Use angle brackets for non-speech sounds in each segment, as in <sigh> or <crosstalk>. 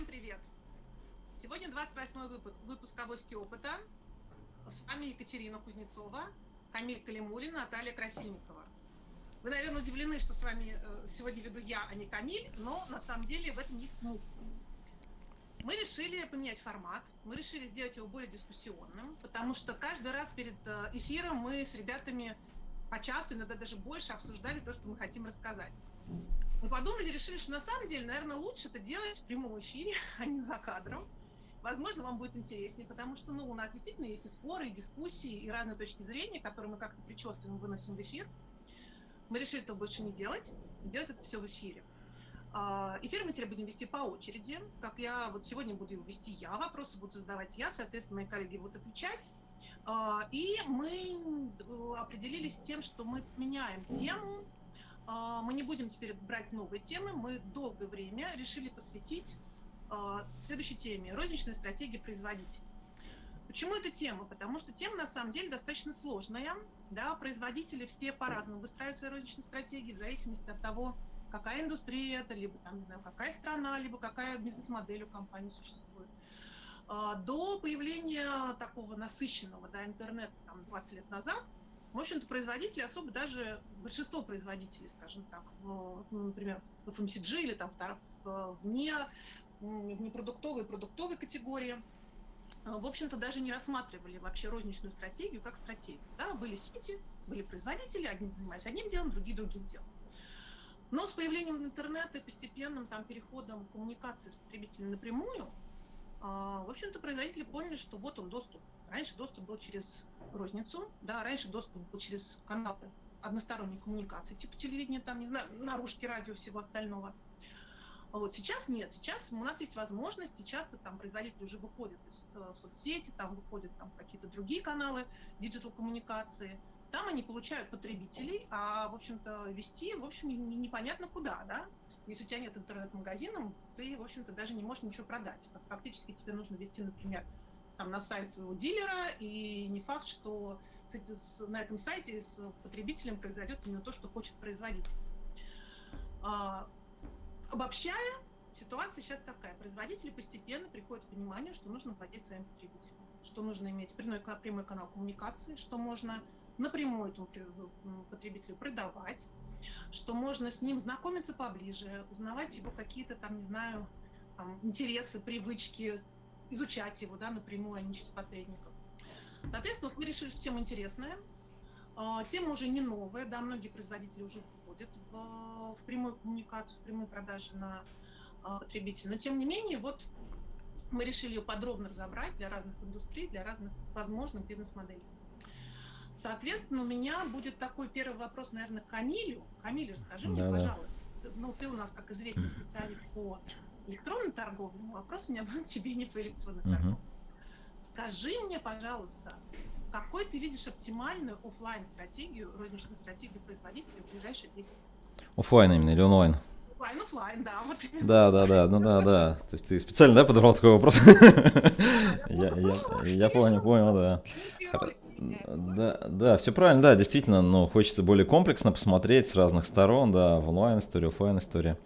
Всем привет! Сегодня 28 выпуск, выпуск «Авоськи опыта». С вами Екатерина Кузнецова, Камиль Калимулин, Наталья Красильникова. Вы, наверное, удивлены, что с вами э, сегодня веду я, а не Камиль, но на самом деле в этом есть смысл. Мы решили поменять формат, мы решили сделать его более дискуссионным, потому что каждый раз перед э, эфиром мы с ребятами по часу, иногда даже больше обсуждали то, что мы хотим рассказать мы подумали, решили, что на самом деле, наверное, лучше это делать в прямом эфире, <laughs> а не за кадром. Возможно, вам будет интереснее, потому что ну, у нас действительно есть и споры, и дискуссии, и разные точки зрения, которые мы как-то причувствуем, выносим в эфир. Мы решили этого больше не делать, делать это все в эфире. А, эфир мы теперь будем вести по очереди. Как я вот сегодня буду его вести я, вопросы буду задавать я, соответственно, мои коллеги будут отвечать. А, и мы э, определились с тем, что мы меняем тему мы не будем теперь брать новые темы. Мы долгое время решили посвятить а, следующей теме – розничной стратегии производителей. Почему эта тема? Потому что тема на самом деле достаточно сложная. Да? Производители все по-разному выстраивают свои розничные стратегии в зависимости от того, какая индустрия это, либо там, не знаю, какая страна, либо какая бизнес-модель у компании существует. А, до появления такого насыщенного да, интернета там, 20 лет назад – в общем-то, производители особо даже, большинство производителей, скажем так, в, ну, например, в FMCG или там в, вне, в непродуктовой продуктовой категории, э, в общем-то, даже не рассматривали вообще розничную стратегию как стратегию. Да? Были сети, были производители, одни занимались одним делом, другие другим делом. Но с появлением интернета и постепенным там, переходом коммуникации с потребителем напрямую, а, в общем-то, производители поняли, что вот он доступ. Раньше доступ был через розницу, да, раньше доступ был через каналы односторонней коммуникации, типа телевидения, там, не знаю, наружки, радио, всего остального. Вот сейчас нет, сейчас у нас есть возможность, часто там производители уже выходят из в соцсети, там выходят там какие-то другие каналы digital коммуникации, там они получают потребителей, а, в общем-то, вести, в общем, непонятно куда, да. Если у тебя нет интернет-магазина, ты, в общем-то, даже не можешь ничего продать. Фактически тебе нужно вести, например, там, на сайт своего дилера, и не факт, что кстати, с, на этом сайте с потребителем произойдет именно то, что хочет производить. А, обобщая, ситуация сейчас такая. Производители постепенно приходят к пониманию, что нужно владеть своим потребителем, что нужно иметь прямой, прямой канал коммуникации, что можно напрямую этому потребителю продавать, что можно с ним знакомиться поближе, узнавать его какие-то там, не знаю, там, интересы, привычки, изучать его, да, напрямую, а не через посредников. Соответственно, вот мы решили, что тема интересная. А, тема уже не новая, да, многие производители уже входят в, в прямую коммуникацию, в прямую продажу на а, потребителя. Но тем не менее, вот мы решили ее подробно разобрать для разных индустрий, для разных возможных бизнес-моделей. Соответственно, у меня будет такой первый вопрос, наверное, к Камилю. Камиль, расскажи да, мне, да. пожалуйста, ну, ты у нас, как известный специалист по электронной торговли, но вопрос у меня был тебе не по электронной uh-huh. торговле. Скажи мне, пожалуйста, какой ты видишь оптимальную офлайн стратегию розничную стратегию производителя в ближайшие 10 лет? Офлайн именно или онлайн? Офлайн, офлайн, да. Вот да, да, да, ну да, да. То есть ты специально, да, подобрал такой вопрос? <laughs> <laughs> Я понял, понял, да. Да, да, все правильно, да, действительно, но хочется более комплексно посмотреть с разных сторон, да, в онлайн-историю, офлайн историю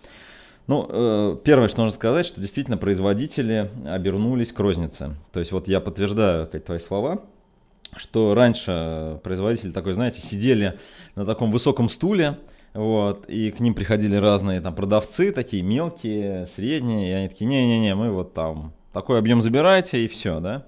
ну, э, первое, что нужно сказать, что действительно производители обернулись к рознице. То есть вот я подтверждаю как твои слова, что раньше производители такой, знаете, сидели на таком высоком стуле, вот, и к ним приходили разные там продавцы, такие мелкие, средние, и они такие, не-не-не, мы вот там такой объем забирайте и все, да.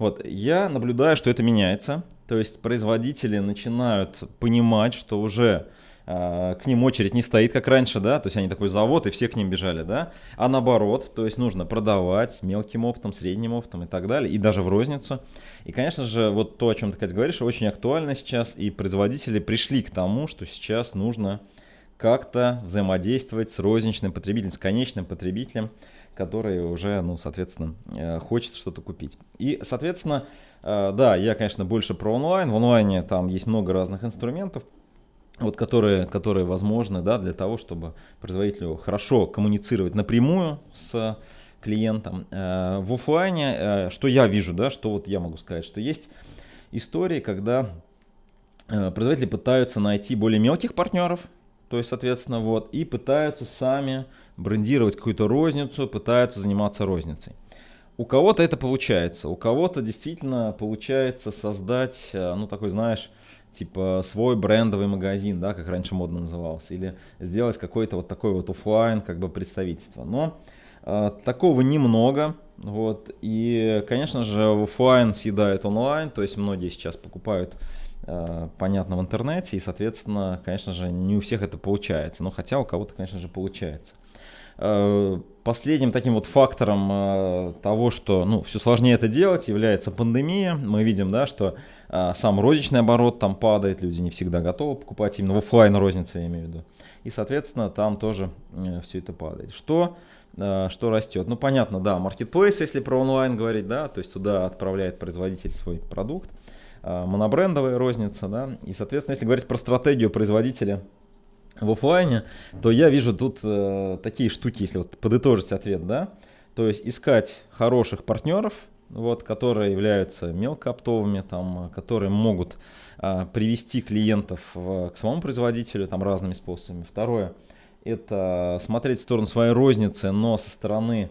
Вот, я наблюдаю, что это меняется, то есть производители начинают понимать, что уже а, к ним очередь не стоит, как раньше, да, то есть они такой завод, и все к ним бежали, да, а наоборот, то есть нужно продавать мелким оптом, средним оптом и так далее, и даже в розницу. И, конечно же, вот то, о чем ты, Катя, говоришь, очень актуально сейчас, и производители пришли к тому, что сейчас нужно как-то взаимодействовать с розничным потребителем, с конечным потребителем, который уже, ну, соответственно, э, хочет что-то купить. И, соответственно, э, да, я, конечно, больше про онлайн. В онлайне там есть много разных инструментов, вот которые, которые возможны да, для того, чтобы производителю хорошо коммуницировать напрямую с клиентом. Э, в офлайне, что я вижу, да, что вот я могу сказать, что есть истории, когда производители пытаются найти более мелких партнеров, то есть, соответственно, вот, и пытаются сами брендировать какую-то розницу, пытаются заниматься розницей. У кого-то это получается, у кого-то действительно получается создать, э, ну, такой, знаешь, типа свой брендовый магазин, да, как раньше модно назывался, или сделать какой-то вот такой вот офлайн как бы представительство. Но э, такого немного, вот, и, конечно же, офлайн съедает онлайн, то есть многие сейчас покупают понятно, в интернете, и, соответственно, конечно же, не у всех это получается, но хотя у кого-то, конечно же, получается. Э, последним таким вот фактором э, того, что ну, все сложнее это делать, является пандемия. Мы видим, да, что э, сам розничный оборот там падает, люди не всегда готовы покупать именно в офлайн рознице, я имею в виду. И, соответственно, там тоже все это падает. Что, что растет? Ну, понятно, да, маркетплейс, если про онлайн говорить, да, то есть туда отправляет производитель свой продукт, монобрендовая розница, да, и, соответственно, если говорить про стратегию производителя в офлайне, то я вижу тут э, такие штуки, если вот подытожить ответ, да, то есть искать хороших партнеров, вот, которые являются мелкооптовыми, там, которые могут э, привести клиентов в, к самому производителю там, разными способами. Второе – это смотреть в сторону своей розницы, но со стороны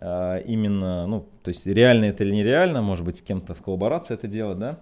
э, именно, ну, то есть реально это или нереально, может быть, с кем-то в коллаборации это делать, да,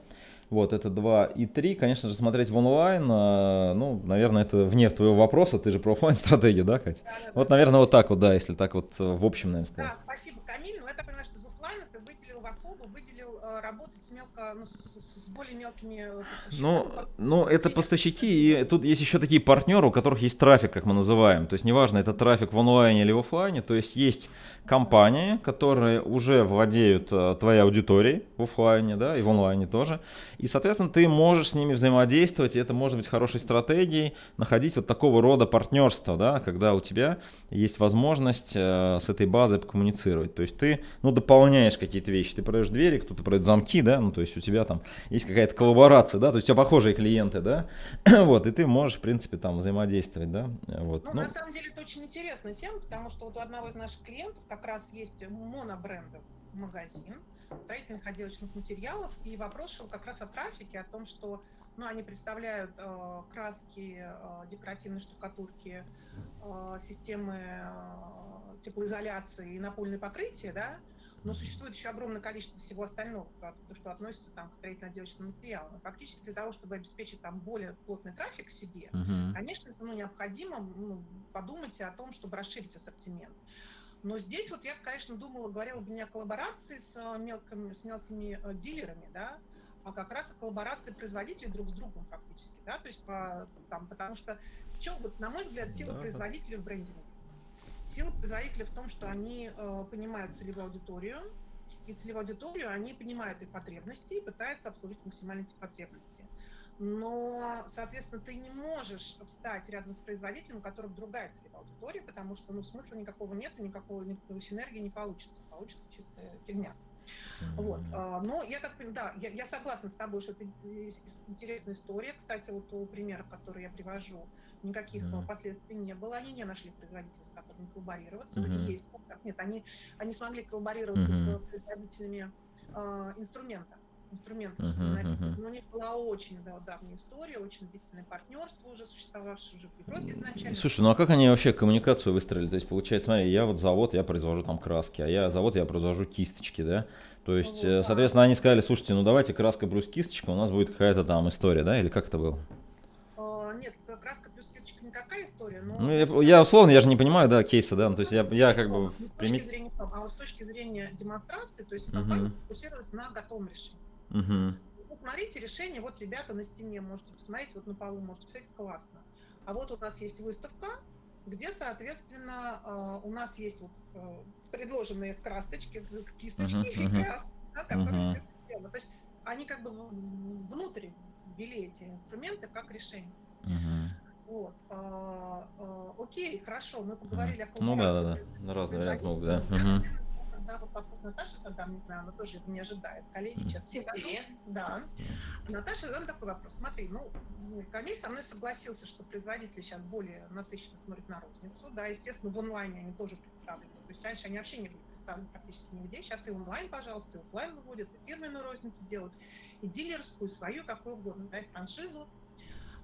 вот, это два И три, конечно же, смотреть в онлайн, а, ну, наверное, это вне твоего вопроса, ты же про офлайн стратегию, да, Катя? Да, да, вот, наверное, вот так вот, да, если так вот в общем, наверное, сказать. Да, спасибо, Камиль. Ну, я так понимаю, что из офлайна ты выделил в особо, выделил э, работать с мелко, ну, с, с, с более мелкими э, Ну, ну, это поставщики, и тут есть еще такие партнеры, у которых есть трафик, как мы называем. То есть, неважно, это трафик в онлайне или в офлайне, то есть есть компании, которые уже владеют э, твоей аудиторией в офлайне, да, и в онлайне тоже. И, соответственно, ты можешь с ними взаимодействовать, и это может быть хорошей стратегией, находить вот такого рода партнерство, да, когда у тебя есть возможность э, с этой базой коммуницировать. То есть ты, ну, дополняешь какие-то вещи. Ты продаешь двери, кто-то продает замки, да, ну, то есть у тебя там есть какая-то коллаборация, да, то есть у тебя похожие клиенты, да, <clears throat> вот, и ты можешь, в принципе, там взаимодействовать, да, вот. Ну, ну, на самом деле это очень интересная тема, потому что вот у одного из наших клиентов как раз есть монобрендовый магазин строительных отделочных материалов, и вопрос шел как раз о трафике, о том, что ну, они представляют э, краски, э, декоративной штукатурки, э, системы э, теплоизоляции и напольное покрытие, да, но существует еще огромное количество всего остального, то, что относится там, к строительно-отделочным материалам. фактически для того, чтобы обеспечить там более плотный трафик себе, uh-huh. конечно, ну, необходимо ну, подумать о том, чтобы расширить ассортимент. Но здесь вот я, конечно, думала, говорила бы не о коллаборации с э, мелкими, с мелкими э, дилерами, да, а как раз о коллаборации производителей друг с другом фактически, да, то есть по, там, потому что в чем, вот, на мой взгляд, сила да. производителей в брендинге? Сила производителя в том, что они э, понимают целевую аудиторию, и целевую аудиторию они понимают их потребности и пытаются обслужить максимально эти потребности но, соответственно, ты не можешь встать рядом с производителем, у которого другая целевая аудитория, потому что ну, смысла никакого нет, никакого, никакой синергии не получится. Получится чистая фигня. Mm-hmm. Вот. А, но я так понимаю, да, я, я согласна с тобой, что это интересная история. Кстати, вот у примера, который я привожу, никаких mm-hmm. последствий не было. Они не нашли производителя, с которым коллаборироваться. Mm-hmm. Есть, нет, они, они смогли коллаборироваться mm-hmm. с производителями э, инструмента инструментов, uh-huh, носителей. Uh-huh. Но у них была очень да, давняя история, очень длительное партнерство уже существовавшее уже в Европе изначально. Слушай, ну а как они вообще коммуникацию выстроили? То есть, получается, смотри, я вот завод, я произвожу там краски, а я завод, я произвожу кисточки, да? То есть, ну, соответственно, да. они сказали, слушайте, ну давайте краска плюс кисточка, у нас будет какая-то там история, да? Или как это было? А, нет, краска плюс кисточка никакая история, но... Ну, я, я условно, я же не понимаю, да, кейса, да, то есть я, я как бы... Ну, с точки зрения, а вот с точки зрения демонстрации, то есть компания uh-huh. сфокусировалась на готовом решении. Угу. Посмотрите решение, вот ребята на стене, можете посмотреть, вот на полу можете посмотреть, классно. А вот у нас есть выставка, где, соответственно, э, у нас есть вот э, предложенные красочки, кисточки uh-huh, и краски, да, которые uh-huh. все То есть они как бы внутрь ввели эти инструменты как решение. Uh-huh. Вот. А, а, окей, хорошо, мы поговорили uh-huh. о. Ну да, да, да. Разные варианты могут, да. Uh-huh да, вот вопрос Наташи задам, не знаю, она тоже это не ожидает. Коллеги сейчас все Привет. Да. Наташа задам такой вопрос. Смотри, ну, Камиль со мной согласился, что производители сейчас более насыщенно смотрят на розницу. Да, естественно, в онлайне они тоже представлены. То есть раньше они вообще не были представлены практически нигде. Сейчас и онлайн, пожалуйста, и офлайн выводят, и фирменную розницу делают, и дилерскую, свою, какую угодно, да, и франшизу.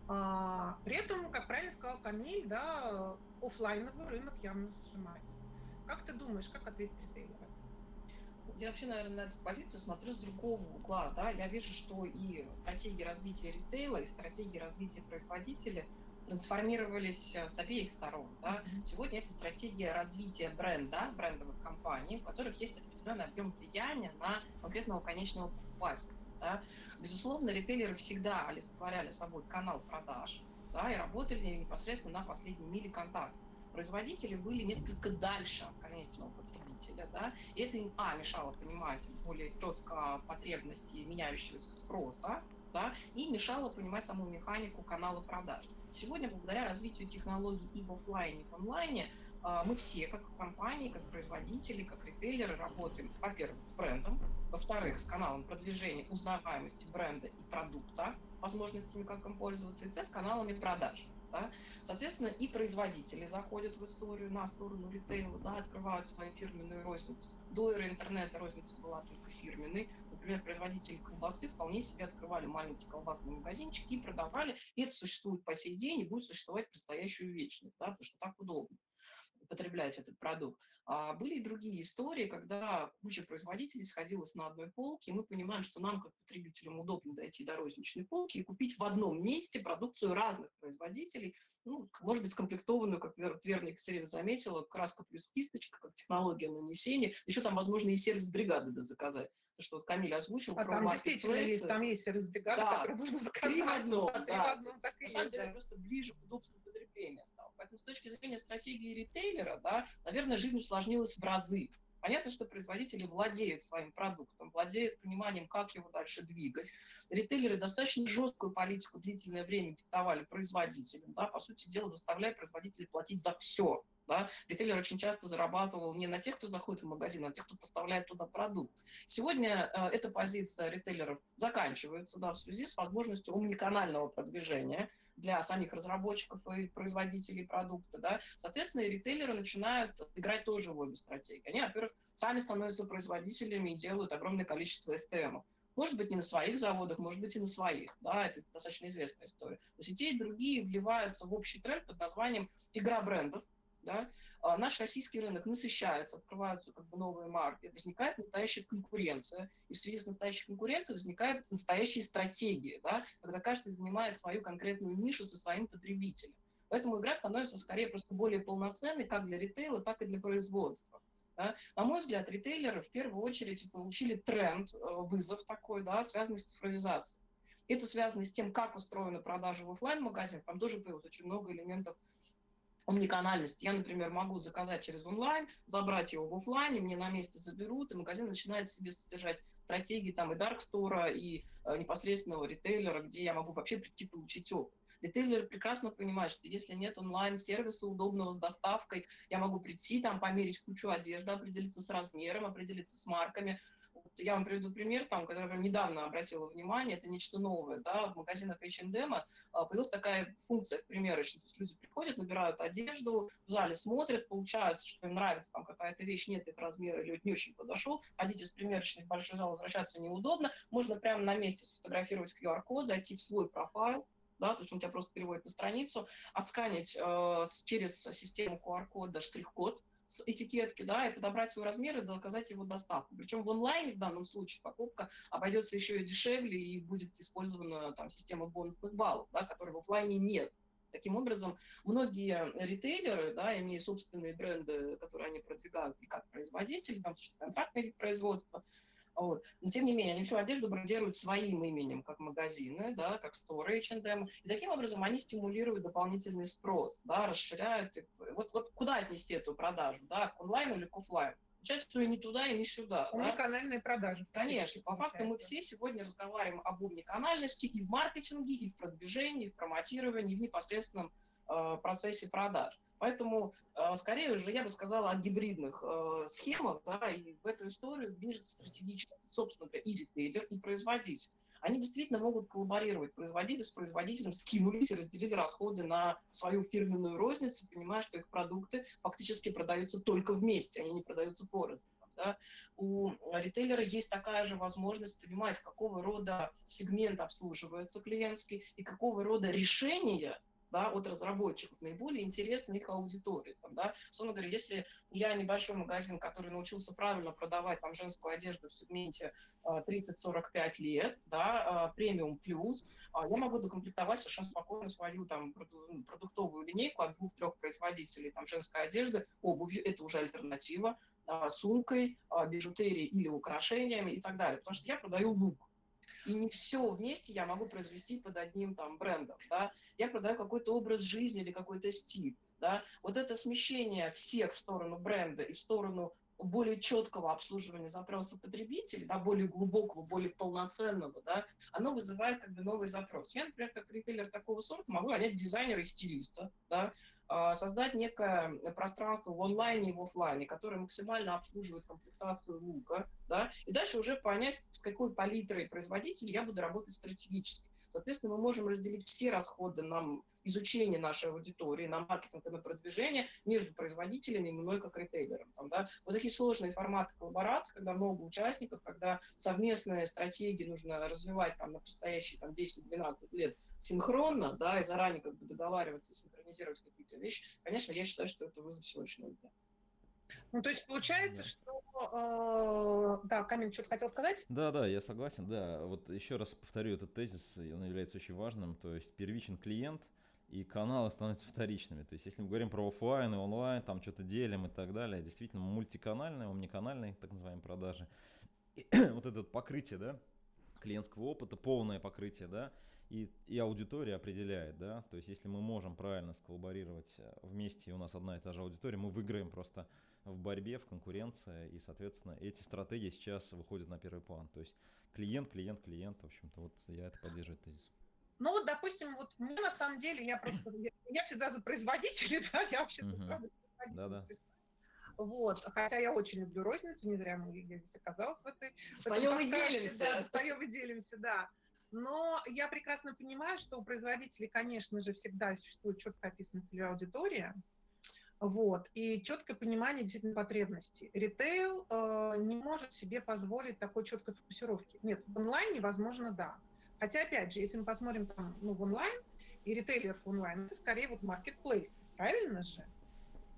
А, при этом, как правильно сказал Камиль, да, офлайновый рынок явно сжимается. Как ты думаешь, как ответить ритейлеры? Я вообще, наверное, на эту позицию смотрю с другого угла. Да? Я вижу, что и стратегии развития ритейла, и стратегии развития производителя трансформировались э, с обеих сторон. Да? Сегодня это стратегия развития бренда, брендовых компаний, у которых есть определенный объем влияния на конкретного конечного покупателя. Да? Безусловно, ритейлеры всегда олицетворяли собой канал продаж да, и работали непосредственно на последней миле контакта. Производители были несколько дальше от конечного потребителя, да, и это им, а, мешало понимать более четко потребности меняющегося спроса, да, и мешало понимать саму механику канала продаж. Сегодня, благодаря развитию технологий и в офлайне, и в онлайне, мы все, как компании, как производители, как ритейлеры, работаем, во-первых, с брендом, во-вторых, с каналом продвижения узнаваемости бренда и продукта, возможностями, как им пользоваться, и с каналами продаж. Да? Соответственно, и производители заходят в историю на сторону ритейла, да, открывают свою фирменную розницу. До эры интернета розница была только фирменной. Например, производители колбасы вполне себе открывали маленькие колбасные магазинчики и продавали. И это существует по сей день и будет существовать предстоящую вечность, да, потому что так удобно употреблять этот продукт. А были и другие истории, когда куча производителей сходилась на одной полке, и мы понимаем, что нам, как потребителям, удобно дойти до розничной полки и купить в одном месте продукцию разных производителей, ну, может быть, скомплектованную, как верно Екатерина заметила, краска плюс кисточка, как технология нанесения, еще там, возможно, и сервис бригады да, заказать. То, что вот Камиль озвучил а про там действительно есть, там есть сервис бригада, да, который можно заказать. Три в одном, да. Три в одном так и На самом деле, да. просто ближе к удобству потребления стал. Поэтому с точки зрения стратегии ритейлера, да, наверное, жизнь усложнилась в разы. Понятно, что производители владеют своим продуктом, владеют пониманием, как его дальше двигать. Ритейлеры достаточно жесткую политику длительное время диктовали производителям, да, по сути дела, заставляя производителей платить за все. Да? Ритейлер очень часто зарабатывал не на тех, кто заходит в магазин, а на тех, кто поставляет туда продукт. Сегодня э, эта позиция ритейлеров заканчивается да, в связи с возможностью умниканального продвижения для самих разработчиков и производителей продукта. Да? Соответственно, и ритейлеры начинают играть тоже в обе стратегии. Они, во-первых, сами становятся производителями и делают огромное количество STM. Может быть, не на своих заводах, может быть, и на своих. Да, это достаточно известная история. То есть и те, и другие вливаются в общий тренд под названием «игра брендов», да, а наш российский рынок насыщается, открываются как бы новые марки, возникает настоящая конкуренция, и в связи с настоящей конкуренцией возникают настоящие стратегии, да, когда каждый занимает свою конкретную нишу со своим потребителем. Поэтому игра становится скорее просто более полноценной как для ритейла, так и для производства. Да. На мой взгляд, ритейлеры в первую очередь получили тренд, э, вызов такой, да, связанный с цифровизацией. Это связано с тем, как устроена продажа в офлайн магазинах Там тоже появилось очень много элементов омниканальность. Я, например, могу заказать через онлайн, забрать его в офлайне, мне на месте заберут, и магазин начинает себе содержать стратегии там и дарк стора, и э, непосредственного ритейлера, где я могу вообще прийти получить опыт. Ритейлер прекрасно понимает, что если нет онлайн-сервиса удобного с доставкой, я могу прийти, там померить кучу одежды, определиться с размером, определиться с марками, я вам приведу пример, там, который я недавно обратила внимание, это нечто новое, да, в магазинах H&M появилась такая функция в примерочной, то есть люди приходят, набирают одежду, в зале смотрят, получается, что им нравится там какая-то вещь, нет их размера или не очень подошел, ходить из примерочной в большой зал, возвращаться неудобно, можно прямо на месте сфотографировать QR-код, зайти в свой профайл, да, то есть он тебя просто переводит на страницу, отсканить э, через систему QR-кода штрих-код, с этикетки, да, и подобрать свой размер и заказать его доставку. Причем в онлайне в данном случае покупка обойдется еще и дешевле и будет использована там система бонусных баллов, да, которой в офлайне нет. Таким образом, многие ритейлеры, да, имея собственные бренды, которые они продвигают и как производители, там контрактный вид производства, вот. Но тем не менее, они всю одежду брендируют своим именем, как магазины, да, как Store H&M. И таким образом они стимулируют дополнительный спрос, да, расширяют. Вот, вот куда отнести эту продажу, да, к онлайну или к офлайну? Часто и не туда, и не сюда. Уникальные да? продажи. Конечно. По факту мы все сегодня разговариваем об уникальности и в маркетинге, и в продвижении, и в промотировании, и в непосредственном э, процессе продаж. Поэтому, э, скорее уже, я бы сказала, о гибридных э, схемах, да, и в эту историю движется стратегически, собственно говоря, и ритейлер, и производитель. Они действительно могут коллаборировать. Производитель с производителем скинулись и разделили расходы на свою фирменную розницу, понимая, что их продукты фактически продаются только вместе, они не продаются порознь. Да? у ритейлера есть такая же возможность понимать, какого рода сегмент обслуживается клиентский и какого рода решения да, от разработчиков, наиболее интересны их аудитории. Там, да. Условно говоря, если я небольшой магазин, который научился правильно продавать там, женскую одежду в сегменте 30-45 а, лет, да, а, премиум плюс, а, я могу докомплектовать совершенно спокойно свою там, ну, продуктовую линейку от двух-трех производителей там, женской одежды, обувью, это уже альтернатива, сумкой, бижутерией или украшениями и так далее. Потому что я продаю лук и не все вместе я могу произвести под одним там брендом, да, я продаю какой-то образ жизни или какой-то стиль, да, вот это смещение всех в сторону бренда и в сторону более четкого обслуживания запроса потребителей, да, более глубокого, более полноценного, да, оно вызывает как бы новый запрос. Я, например, как ритейлер такого сорта могу нанять дизайнера и стилиста, да, а, создать некое пространство в онлайне и в офлайне, которое максимально обслуживает комплектацию лука, да, и дальше уже понять, с какой палитрой производителя я буду работать стратегически. Соответственно, мы можем разделить все расходы на изучение нашей аудитории, на маркетинг и на продвижение между производителями и мной как ритейлером. Там, да? Вот такие сложные форматы коллаборации, когда много участников, когда совместные стратегии нужно развивать там, на предстоящие там, 10-12 лет синхронно, да, и заранее как бы договариваться, синхронизировать какие-то вещи, конечно, я считаю, что это вызов сегодняшнего дня. Ну, то есть получается, да. что... Э, да, Камин что-то хотел сказать? Да, да, я согласен, да. Вот еще раз повторю этот тезис, он является очень важным. То есть первичен клиент и каналы становятся вторичными. То есть если мы говорим про офлайн и онлайн, там что-то делим и так далее, действительно мультиканальные, омниканальные так называемые продажи. И <clears throat> вот это покрытие, да, клиентского опыта, полное покрытие, да, и, и аудитория определяет, да, то есть если мы можем правильно сколлаборировать э, вместе, и у нас одна и та же аудитория, мы выиграем просто в борьбе, в конкуренции, и, соответственно, эти стратегии сейчас выходят на первый план, то есть клиент, клиент, клиент, в общем-то, вот я это поддерживаю тезис. Ну вот, допустим, вот мне на самом деле, я просто, я, я всегда за производителей, <laughs> да, я вообще за uh Да, да. Вот, хотя я очень люблю розницу, не зря мы, я здесь оказалась в этой... Вдвоем и делимся. Да, вдвоем и делимся, да. Но я прекрасно понимаю, что у производителей, конечно же, всегда существует четко описанная целевая аудитория, вот, и четкое понимание действительно потребностей. Ритейл э, не может себе позволить такой четкой фокусировки. Нет, в онлайне, возможно, да. Хотя, опять же, если мы посмотрим там, ну, в онлайн, и ритейлер в онлайн, это скорее вот marketplace, правильно же?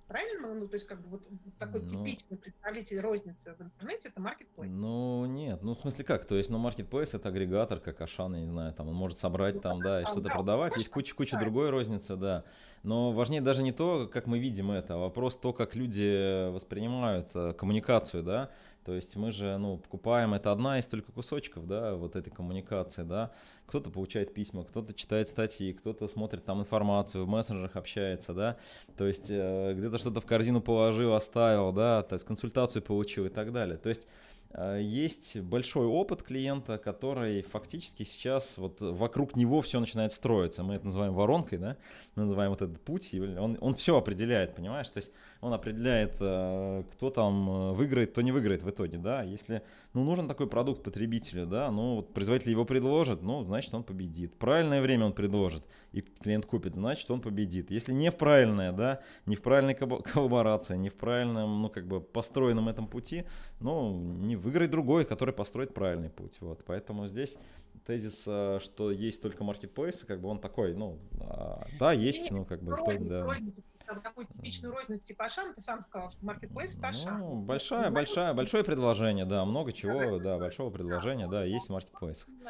Правильно? Ну, то есть, как бы вот такой ну, типичный представитель розницы в интернете это marketplace. Ну, нет. Ну, в смысле как? То есть, ну, marketplace это агрегатор, как Ашан, я не знаю, там он может собрать ну, там, да, и что-то да, продавать. Есть куча-куча другой розницы, да. Но важнее даже не то, как мы видим это, а вопрос то, как люди воспринимают э, коммуникацию, да. То есть мы же, ну, покупаем, это одна из только кусочков, да, вот этой коммуникации, да. Кто-то получает письма, кто-то читает статьи, кто-то смотрит там информацию, в мессенджерах общается, да. То есть э, где-то что-то в корзину положил, оставил, да, то есть консультацию получил и так далее. То есть есть большой опыт клиента, который фактически сейчас вот вокруг него все начинает строиться. Мы это называем воронкой, да? Мы называем вот этот путь, он, он все определяет, понимаешь? То есть он определяет, э, кто там э, выиграет, кто не выиграет в итоге, да? Если, ну, нужен такой продукт потребителю, да, ну, вот производитель его предложит, ну, значит, он победит. Правильное время он предложит, и клиент купит, значит, он победит. Если не в правильное, да, не в правильной коллаборации, не в правильном, ну, как бы построенном этом пути, ну, не выиграет другой, который построит правильный путь. Вот. Поэтому здесь тезис, э, что есть только маркетплейсы, как бы он такой, ну, а, да, есть, ну, как бы, розницу, да. Розницу, такую типичную розницу типа Ашан, ты сам сказал, что маркетплейс это Ашан. Ну, большая, большая, большое предложение, да, много чего, да, большого предложения, да, есть маркетплейс. Ну,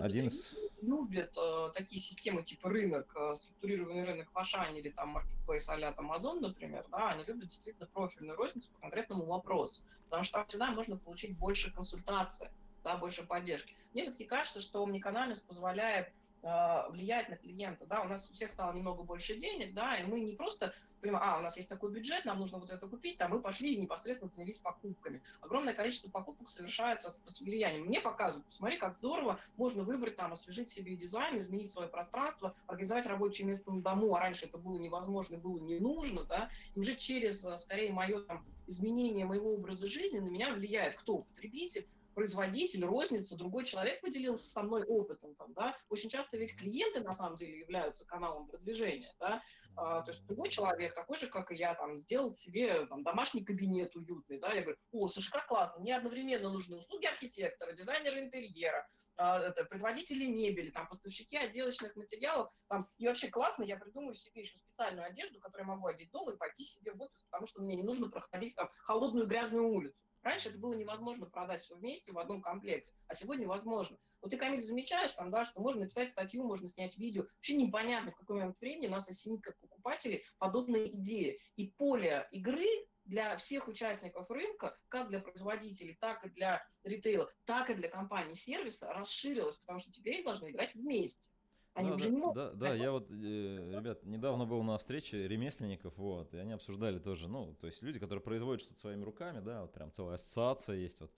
один из любят э, такие системы типа рынок, э, структурированный рынок в Ашане или там маркетплейс а-ля Amazon, например, да, они любят действительно профильную розницу по конкретному вопросу, потому что там всегда можно получить больше консультации, да, больше поддержки. Мне все-таки кажется, что омниканальность позволяет Э, влиять на клиента, да, у нас у всех стало немного больше денег, да, и мы не просто понимаем, а, у нас есть такой бюджет, нам нужно вот это купить, там мы пошли и непосредственно занялись покупками. Огромное количество покупок совершается с, влиянием. Мне показывают, посмотри, как здорово, можно выбрать там, освежить себе дизайн, изменить свое пространство, организовать рабочее место на дому, а раньше это было невозможно, было не нужно, да, и уже через, э, скорее, мое там, изменение моего образа жизни на меня влияет кто? Потребитель, производитель, розница, другой человек поделился со мной опытом, там, да, очень часто ведь клиенты на самом деле являются каналом продвижения, да, а, то есть другой человек, такой же, как и я, там, сделал себе там, домашний кабинет уютный, да, я говорю, о, слушай, как классно, мне одновременно нужны услуги архитектора, дизайнера интерьера, а, это, производители мебели, там, поставщики отделочных материалов, там, и вообще классно, я придумаю себе еще специальную одежду, которую я могу одеть дома и пойти себе в офис, потому что мне не нужно проходить там, холодную грязную улицу. Раньше это было невозможно продать все вместе в одном комплекте, а сегодня возможно. Вот ты, Камиль, замечаешь, там, да, что можно написать статью, можно снять видео. Вообще непонятно, в какой момент времени нас осенит как покупателей подобные идеи. И поле игры для всех участников рынка, как для производителей, так и для ритейла, так и для компаний сервиса расширилось, потому что теперь должны играть вместе. Они да, уже да, не могут. Да, да, я вот, э, ребят, недавно был на встрече ремесленников, вот, и они обсуждали тоже, ну, то есть люди, которые производят что-то своими руками, да, вот прям целая ассоциация есть, вот,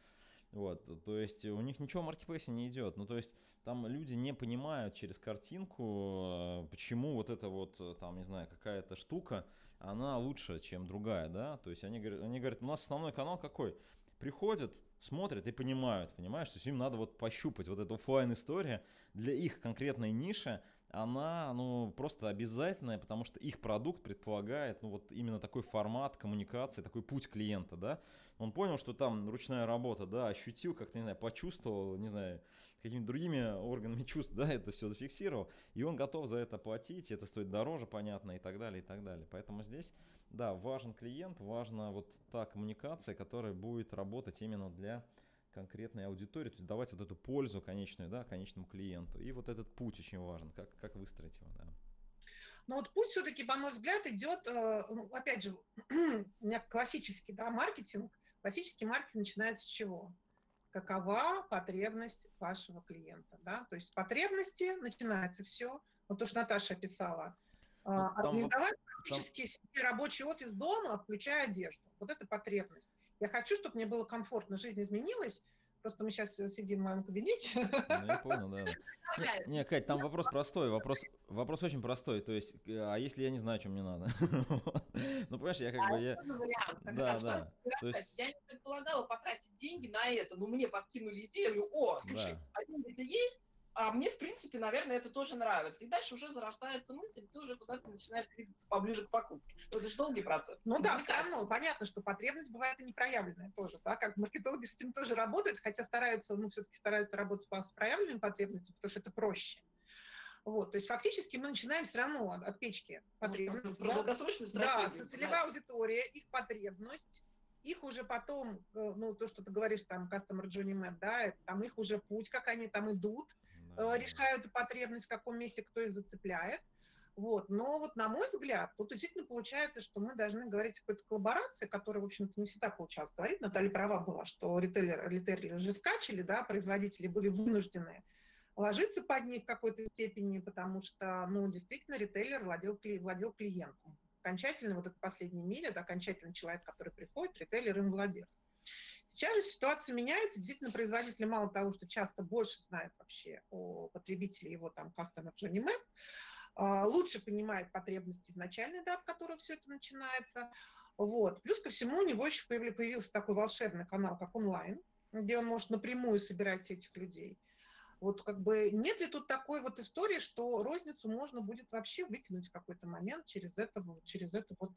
вот, то есть у них ничего в маркетплейсе не идет. Ну, то есть там люди не понимают через картинку, э, почему вот эта вот, э, там, не знаю, какая-то штука, она лучше, чем другая, да. То есть они говорят, они говорят, у нас основной канал какой? Приходят, смотрят и понимают, понимаешь, то есть им надо вот пощупать вот эту офлайн история для их конкретной ниши, она, ну, просто обязательная, потому что их продукт предполагает, ну, вот именно такой формат коммуникации, такой путь клиента, да. Он понял, что там ручная работа, да, ощутил, как-то, не знаю, почувствовал, не знаю, какими-то другими органами чувств, да, это все зафиксировал, и он готов за это платить, это стоит дороже, понятно, и так далее, и так далее. Поэтому здесь, да, важен клиент, важна вот та коммуникация, которая будет работать именно для конкретной аудитории, то есть давать вот эту пользу конечную, да, конечному клиенту. И вот этот путь очень важен, как, как выстроить его, да. Но вот путь все-таки, по мой взгляд, идет, э, ну, опять же, <clears throat> у меня классический да, маркетинг. Классический маркетинг начинается с чего? Какова потребность вашего клиента? Да? То есть с потребности начинается все. Вот то, что Наташа описала. Ну, Организовать вот, практически там... себе рабочий офис дома, включая одежду. Вот это потребность. Я хочу, чтобы мне было комфортно, жизнь изменилась. Просто мы сейчас сидим в моем кабинете. Ну, я понял, да. <laughs> Не, не, Кать, там вопрос простой, вопрос, вопрос очень простой. То есть, а если я не знаю, что мне надо? <laughs> Ну, понимаешь, я как бы... Я... Да, да. Я не предполагала потратить деньги на это, но мне подкинули идею, о, слушай, а деньги есть, а мне, в принципе, наверное, это тоже нравится. И дальше уже зарождается мысль, ты уже куда-то начинаешь двигаться поближе к покупке. Но это же долгий процесс. Ну да, все равно понятно, что потребность бывает и непроявленная тоже, да, как маркетологи с этим тоже работают, хотя стараются, ну, все-таки стараются работать с проявленными потребностями, потому что это проще. Вот, то есть фактически мы начинаем все равно от, от печки потребность. Ну, да, да, целевая аудитория, их потребность, их уже потом, э, ну, то, что ты говоришь, там, customer journey map, да, это там их уже путь, как они там идут, решают потребность, в каком месте кто их зацепляет. Вот. Но вот на мой взгляд, тут действительно получается, что мы должны говорить о какой-то коллаборации, которая, в общем-то, не всегда получалось говорить. Наталья права была, что ритейлеры, ритейлеры же скачали, да, производители были вынуждены ложиться под них в какой-то степени, потому что, ну, действительно, ритейлер владел, владел клиентом окончательно, вот этот последний миля, это окончательно человек, который приходит, ритейлер им владеет. Сейчас же ситуация меняется, действительно производители мало того, что часто больше знают вообще о потребителе его там customer journey map, а, лучше понимает потребности изначальной даты, которой все это начинается. Вот. Плюс ко всему у него еще появился такой волшебный канал, как онлайн, где он может напрямую собирать этих людей. Вот как бы нет ли тут такой вот истории, что розницу можно будет вообще выкинуть в какой-то момент через это, через это вот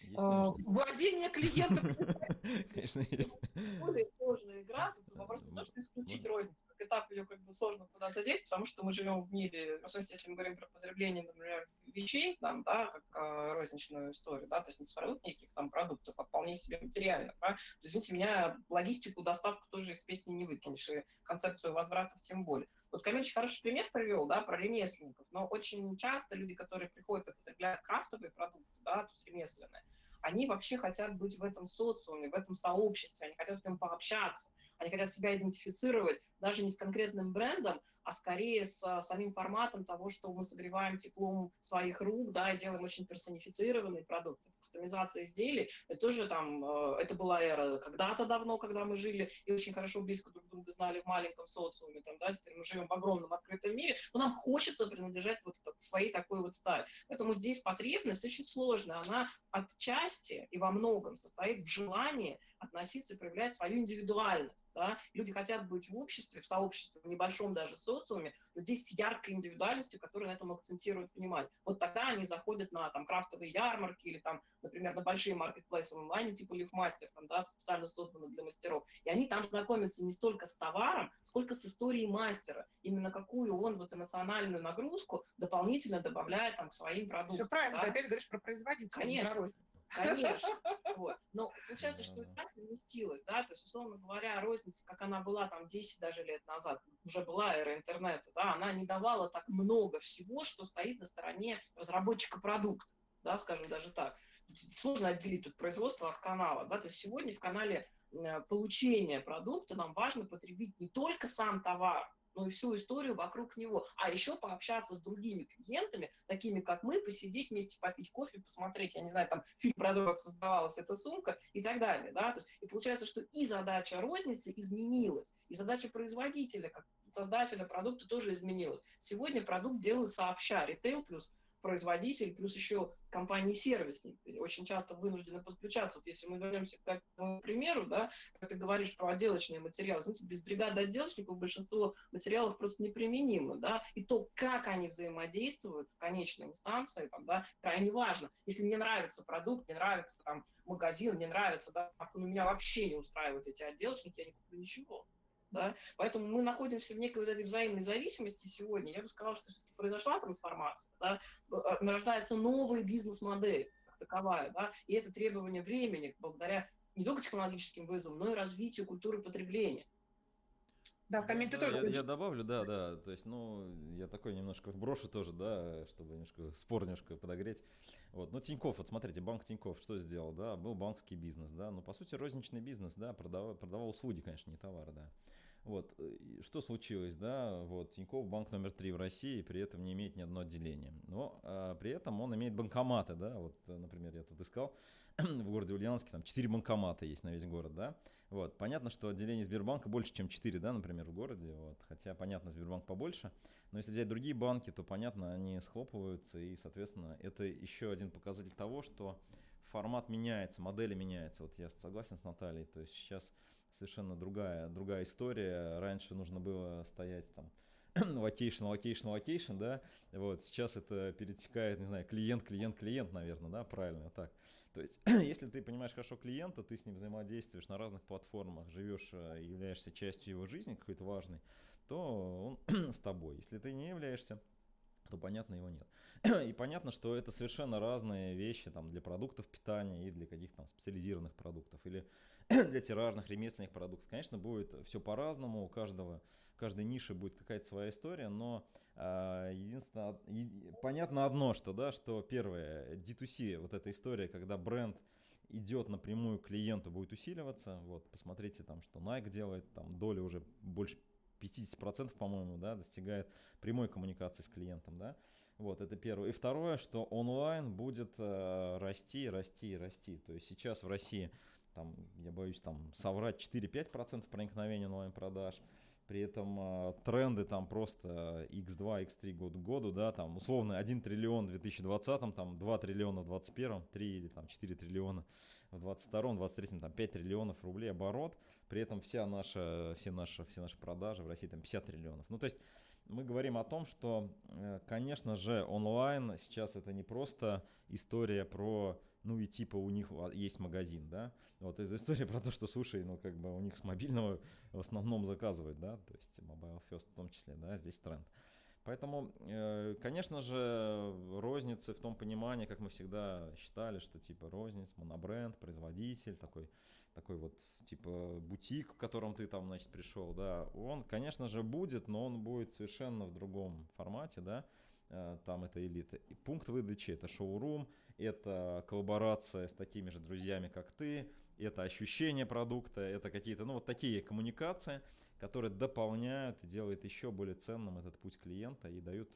есть, а, владение клиентом. <laughs> Конечно, есть. Более сложная игра. Тут вопрос не то, что исключить розницу. Как этап ее как бы сложно куда-то деть, потому что мы живем в мире, особенно если мы говорим про потребление, например, вещей, там, да, как а, розничную историю, да, то есть не сформируют никаких там продуктов, вполне себе материально, да. То извините меня, логистику, доставку тоже из песни не выкинешь, и концепцию возвратов тем более. Вот Камиль очень хороший пример привел, да, про ремесленников, но очень часто люди, которые приходят и потребляют крафтовые продукты, да, то есть ремесленные, они вообще хотят быть в этом социуме, в этом сообществе, они хотят с ним пообщаться, они хотят себя идентифицировать даже не с конкретным брендом, а скорее с а, самим форматом того, что мы согреваем теплом своих рук, да, и делаем очень персонифицированный продукт. Кастомизация изделий, это тоже там, э, это была эра когда-то давно, когда мы жили и очень хорошо близко друг друга знали в маленьком социуме, там, да, теперь мы живем в огромном открытом мире, но нам хочется принадлежать вот своей такой вот стае. Поэтому здесь потребность очень сложная, она отчасти и во многом состоит в желании от относиться и проявлять свою индивидуальность. Да? Люди хотят быть в обществе, в сообществе, в небольшом даже социуме, но здесь с яркой индивидуальностью, которая на этом акцентирует внимание. Вот тогда они заходят на там, крафтовые ярмарки или, там, например, на большие маркетплейсы в онлайне, типа Лифмастер, там, да, специально созданы для мастеров. И они там знакомятся не столько с товаром, сколько с историей мастера. Именно какую он в эмоциональную нагрузку дополнительно добавляет там, к своим продуктам. Все правильно, да? ты опять говоришь про производителя. Конечно, конечно. <laughs> Вот. Но получается, что это сместилось, да, то есть, условно говоря, розница, как она была там 10 даже лет назад, уже была эра интернета, да, она не давала так много всего, что стоит на стороне разработчика продукта, да, скажем даже так. Сложно отделить тут производство от канала, да, то есть сегодня в канале э, получения продукта нам важно потребить не только сам товар, но и всю историю вокруг него. А еще пообщаться с другими клиентами, такими как мы, посидеть вместе, попить кофе, посмотреть, я не знаю, там фильм про то, как создавалась эта сумка и так далее. Да? То есть, и получается, что и задача розницы изменилась, и задача производителя, как создателя продукта тоже изменилась. Сегодня продукт делают сообща, ритейл плюс производитель, плюс еще компании-сервисник очень часто вынуждены подключаться. Вот если мы вернемся к этому примеру, да, как ты говоришь про отделочные материалы, знаете, без бригады отделочников большинство материалов просто неприменимо, да, и то, как они взаимодействуют в конечной инстанции, там, да, крайне важно. Если мне нравится продукт, мне нравится там магазин, мне нравится, да, ну, меня вообще не устраивают эти отделочники, я не куплю ничего. Да? Поэтому мы находимся в некой вот этой взаимной зависимости сегодня. Я бы сказала, что все-таки произошла трансформация, да? Э, рождается новая бизнес-модель как таковая, да? и это требование времени благодаря не только технологическим вызовам, но и развитию культуры потребления. Да, комменты да, тоже. Я, я добавлю, да, да. То есть, ну, я такой немножко вброшу тоже, да, чтобы немножко спор немножко подогреть. Вот. Ну, Тиньков, вот смотрите, банк Тиньков что сделал, да, был банковский бизнес, да, но по сути розничный бизнес, да, продавал, продавал услуги, конечно, не товары, да. Вот, что случилось, да, вот, Тинькофф банк номер три в России, при этом не имеет ни одного отделения, но а, при этом он имеет банкоматы, да, вот, например, я тут искал, <clears throat> в городе Ульяновске там 4 банкомата есть на весь город, да, вот, понятно, что отделений Сбербанка больше, чем 4, да, например, в городе, вот, хотя, понятно, Сбербанк побольше, но если взять другие банки, то, понятно, они схлопываются, и, соответственно, это еще один показатель того, что формат меняется, модели меняются, вот я согласен с Натальей, то есть сейчас совершенно другая, другая история. Раньше нужно было стоять там location, <clears throat> location, location, да, вот, сейчас это перетекает, не знаю, клиент, клиент, клиент, наверное, да, правильно, так. То есть, <clears throat> если ты понимаешь хорошо клиента, ты с ним взаимодействуешь на разных платформах, живешь, э, являешься частью его жизни какой-то важной, то он <clears throat> с тобой. Если ты не являешься, то понятно его нет. <clears throat> И понятно, что это совершенно разные вещи там, для продуктов питания и для каких-то там специализированных продуктов или <clears throat> для тиражных ремесленных продуктов. Конечно, будет все по-разному, у каждого, каждой ниши будет какая-то своя история, но э, единственное, е, понятно одно, что, да, что первое, D2C, вот эта история, когда бренд идет напрямую к клиенту, будет усиливаться. Вот, посмотрите там, что Nike делает, там доля уже больше 50%, по-моему, да, достигает прямой коммуникации с клиентом, да. Вот, это первое. И второе, что онлайн будет э, расти, расти, расти. То есть сейчас в России, там, я боюсь, там, соврать 4-5% проникновения онлайн-продаж, при этом э, тренды там просто x2, x3 год к году, да, там условно 1 триллион в 2020, там 2 триллиона в 2021, 3 или там 4 триллиона в 2022, 2023, там 5 триллионов рублей оборот, при этом вся наша, все, наши, все наши продажи в России там 50 триллионов. Ну, то есть мы говорим о том, что, э, конечно же, онлайн сейчас это не просто история про ну и типа у них есть магазин, да. Вот эта история про то, что, слушай, ну как бы у них с мобильного в основном заказывают, да, то есть Mobile First в том числе, да, здесь тренд. Поэтому, э, конечно же, розницы в том понимании, как мы всегда считали, что типа розниц, монобренд, производитель, такой, такой вот типа бутик, в котором ты там, значит, пришел, да, он, конечно же, будет, но он будет совершенно в другом формате, да, Э, там это элита. И пункт выдачи это шоурум, это коллаборация с такими же друзьями, как ты, это ощущение продукта, это какие-то, ну вот такие коммуникации, которые дополняют и делают еще более ценным этот путь клиента и дают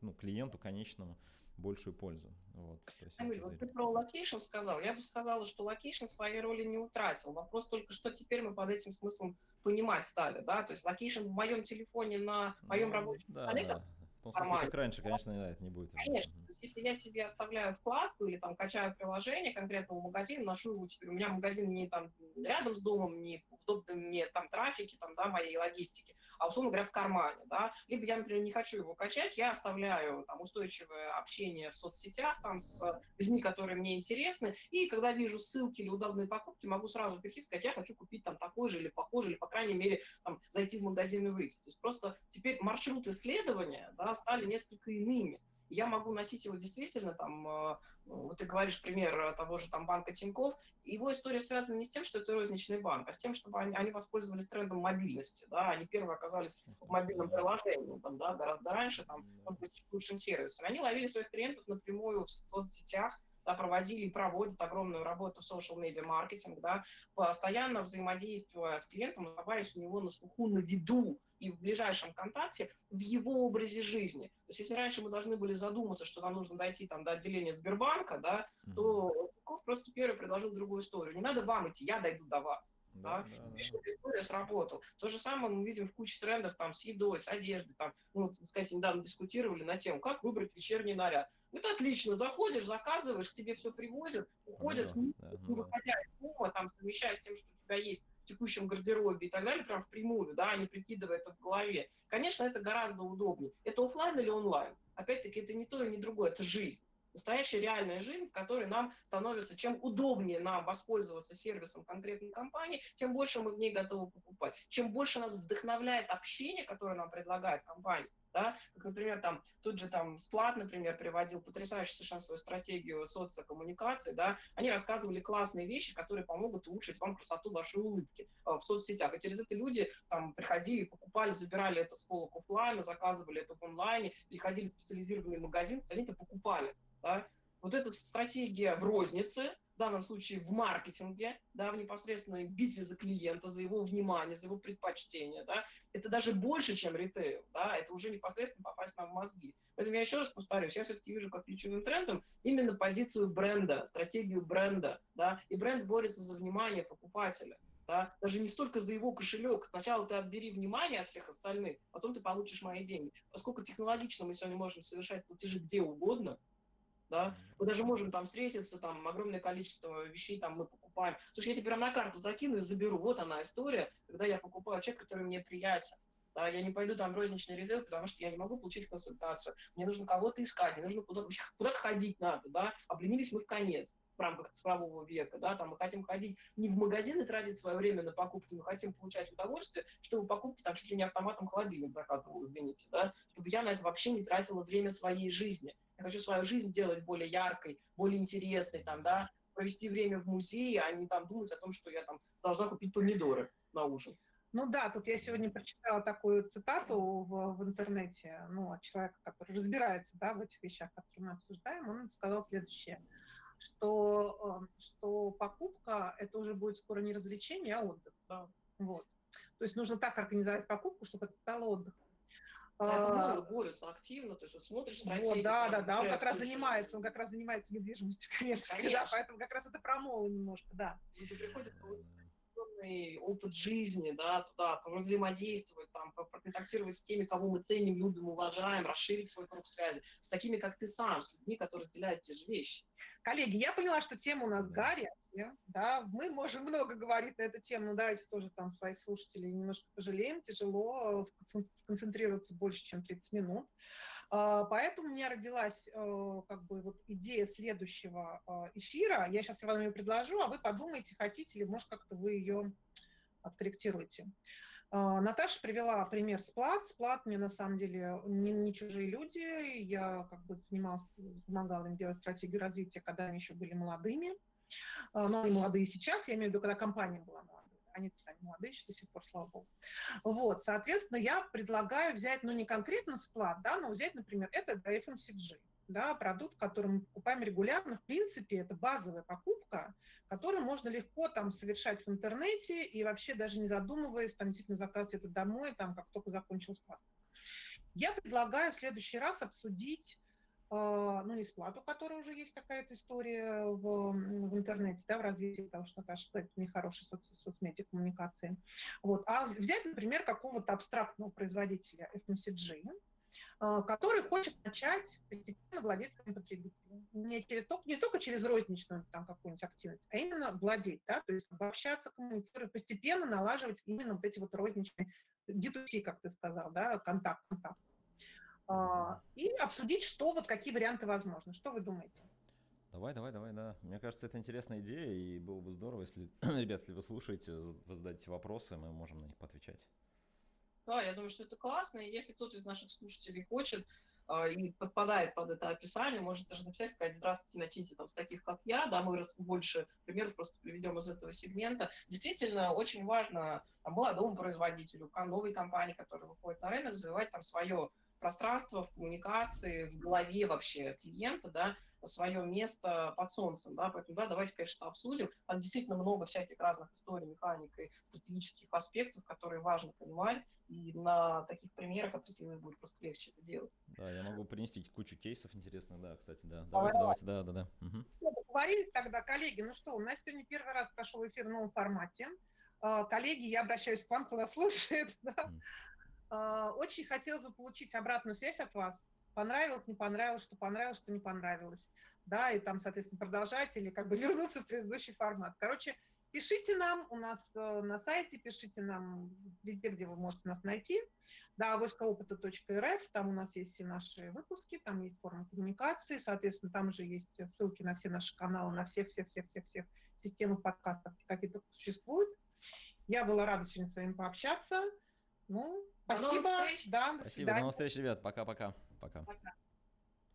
ну, клиенту конечному большую пользу. Вот, Амиль, вот ты про location сказал. Я бы сказала, что location своей роли не утратил. Вопрос только, что теперь мы под этим смыслом понимать стали. Да? То есть location в моем телефоне на моем ну, рабочем да, столе, да том смысле, как раньше, конечно, да, это не будет. Конечно. То есть, если я себе оставляю вкладку или там качаю приложение конкретного магазина, ношу его теперь, у меня магазин не там рядом с домом, не в удобном мне там трафике, там, да, моей логистики, а, условно говоря, в кармане, да. Либо я, например, не хочу его качать, я оставляю там устойчивое общение в соцсетях там с людьми, которые мне интересны, и когда вижу ссылки или удобные покупки, могу сразу прийти и сказать, я хочу купить там такой же или похожий, или, по крайней мере, там, зайти в магазин и выйти. То есть просто теперь маршрут исследования, да, стали несколько иными. Я могу носить его действительно, там, э, вот ты говоришь пример того же там банка Тиньков, его история связана не с тем, что это розничный банк, а с тем, чтобы они, они воспользовались трендом мобильности, да, они первые оказались в мобильном приложении, там, да, гораздо раньше, там, может быть, лучшим сервисом. Они ловили своих клиентов напрямую в соцсетях, да, проводили и проводят огромную работу в social media маркетинг, да, постоянно взаимодействуя с клиентом, оставаясь у него на слуху, на виду и в ближайшем контакте в его образе жизни. То есть если раньше мы должны были задуматься, что нам нужно дойти там, до отделения Сбербанка, да, mm-hmm. то Тинькофф просто первый предложил другую историю. Не надо вам идти, я дойду до вас. Да, да, да. история сработала. То же самое мы видим в куче трендов там, с едой, с одеждой. Там, ну, так сказать, недавно дискутировали на тему, как выбрать вечерний наряд. Это отлично, заходишь, заказываешь, к тебе все привозят, уходят, ну, да, да, не выходя из дома, там, совмещая с тем, что у тебя есть в текущем гардеробе и так далее, прям впрямую, да, не прикидывая это в голове. Конечно, это гораздо удобнее. Это офлайн или онлайн? Опять-таки, это не то и не другое, это жизнь настоящая реальная жизнь, в которой нам становится, чем удобнее нам воспользоваться сервисом конкретной компании, тем больше мы в ней готовы покупать. Чем больше нас вдохновляет общение, которое нам предлагает компания, да, как, например, там, тут же там Склад, например, приводил потрясающую совершенно свою стратегию социокоммуникации, да, они рассказывали классные вещи, которые помогут улучшить вам красоту вашей улыбки э, в соцсетях, и через это люди там приходили, покупали, забирали это с полок офлайна, заказывали это в онлайне, приходили в специализированный магазин, они это покупали, да, вот эта стратегия в рознице, в данном случае в маркетинге, да, в непосредственной битве за клиента, за его внимание, за его предпочтение, да, это даже больше, чем ритейл, да, это уже непосредственно попасть нам в мозги. Поэтому я еще раз повторюсь, я все-таки вижу как ключевым трендом именно позицию бренда, стратегию бренда, да, и бренд борется за внимание покупателя. Да? Даже не столько за его кошелек. Сначала ты отбери внимание от всех остальных, потом ты получишь мои деньги. Поскольку технологично мы сегодня можем совершать платежи где угодно, да, мы даже можем там встретиться, там огромное количество вещей там мы покупаем. Слушай, я тебе прям на карту закину и заберу. Вот она история, когда я покупаю чек, который мне приятен. Да, я не пойду там в розничный ритейл, потому что я не могу получить консультацию. Мне нужно кого-то искать, мне нужно куда-то <laughs> куда ходить надо, да. Обленились мы в конец в рамках цифрового века, да, там мы хотим ходить не в магазин и тратить свое время на покупки, мы хотим получать удовольствие, чтобы покупки там чуть ли не автоматом холодильник заказывал, извините, да, чтобы я на это вообще не тратила время своей жизни. Я хочу свою жизнь сделать более яркой, более интересной, там, да, провести время в музее, а не там думать о том, что я там должна купить помидоры на ужин. Ну да, тут я сегодня прочитала такую цитату в, в интернете, ну, от человека, который разбирается, да, в этих вещах, которые мы обсуждаем, он сказал следующее, что, э, что покупка – это уже будет скоро не развлечение, а отдых. Да. Вот. То есть нужно так организовать покупку, чтобы это стало отдыхом. А, борются активно, то есть вот смотришь стратегию. Вот, да, да, да, он как раз занимается, он как раз занимается недвижимостью <laughs> коммерческой, да, поэтому как раз это промолы немножко, да. Люди приходят, определенный опыт жизни, да, туда, взаимодействовать, там, проконтактировать с теми, кого мы ценим, любим, уважаем, расширить свой круг связи, с такими, как ты сам, с людьми, которые разделяют те же вещи. Коллеги, я поняла, что тема у нас Гарри, да, мы можем много говорить на эту тему, но давайте тоже там своих слушателей немножко пожалеем, тяжело сконцентрироваться больше, чем 30 минут. А, поэтому у меня родилась э, как бы вот идея следующего э, эфира. Я сейчас вам ее предложу, а вы подумайте, хотите ли, может, как-то вы ее откорректируете. А, Наташа привела пример Сплат. Сплат мне на самом деле не, не чужие люди. Я как бы занималась, помогала им делать стратегию развития, когда они еще были молодыми. А, но они молодые сейчас, я имею в виду, когда компания была молодая. Они сами молодые еще до сих пор, слава богу. Вот, соответственно, я предлагаю взять, ну, не конкретно сплат, да, но взять, например, это FMCG да, продукт, который мы покупаем регулярно, в принципе, это базовая покупка, которую можно легко там совершать в интернете и вообще даже не задумываясь, там действительно заказывать это домой, там как только закончилась паста. Я предлагаю в следующий раз обсудить ну, не сплату, которая уже есть какая-то история в, в интернете, да, в развитии, потому что Наташа говорит, у хорошие соц, соцмедиа коммуникации. Вот. А взять, например, какого-то абстрактного производителя FMCG, э, который хочет начать постепенно владеть своим потребителем. Не, через, не только через розничную там, какую-нибудь активность, а именно владеть, да, то есть общаться, коммуницировать, постепенно налаживать именно вот эти вот розничные D2C, как ты сказал, да, контакт, контакт. А, и обсудить, что вот какие варианты возможны. Что вы думаете? Давай, давай, давай, да. Мне кажется, это интересная идея, и было бы здорово, если, <clears throat> ребят, если вы слушаете, вы зададите вопросы, мы можем на них поотвечать. Да, я думаю, что это классно, и если кто-то из наших слушателей хочет э, и подпадает под это описание, может даже написать, сказать, здравствуйте, начните там с таких, как я, да, мы больше примеров просто приведем из этого сегмента. Действительно, очень важно там, молодому производителю, новой компании, которая выходит на рынок, развивать там свое пространство, в коммуникации, в голове вообще клиента, да, свое место под солнцем, да, поэтому, да, давайте, конечно, обсудим. Там действительно много всяких разных историй, механик и стратегических аспектов, которые важно понимать, и на таких примерах определенно будет просто легче это делать. Да, я могу принести кучу кейсов интересных, да, кстати, да. Давайте, давайте, да, да, да. Угу. Все, договорились тогда, коллеги. Ну что, у нас сегодня первый раз прошел эфир в новом формате. А, коллеги, я обращаюсь к вам, кто <laughs> слушает. Да? А, очень хотелось бы получить обратную связь от вас. Понравилось, не понравилось, что понравилось, что не понравилось. Да, и там, соответственно, продолжать или как бы <laughs> вернуться в предыдущий формат. Короче, пишите нам у нас э, на сайте, пишите нам везде, где вы можете нас найти. Да, войскоопыта.рф, там у нас есть все наши выпуски, там есть форма коммуникации, соответственно, там же есть ссылки на все наши каналы, на все-все-все-все-все системы подкастов, какие только существуют. Я была рада сегодня с вами пообщаться. Ну, Спасибо. До Да, до Спасибо. До новых встреч, ребят. Пока-пока. Пока. Пока.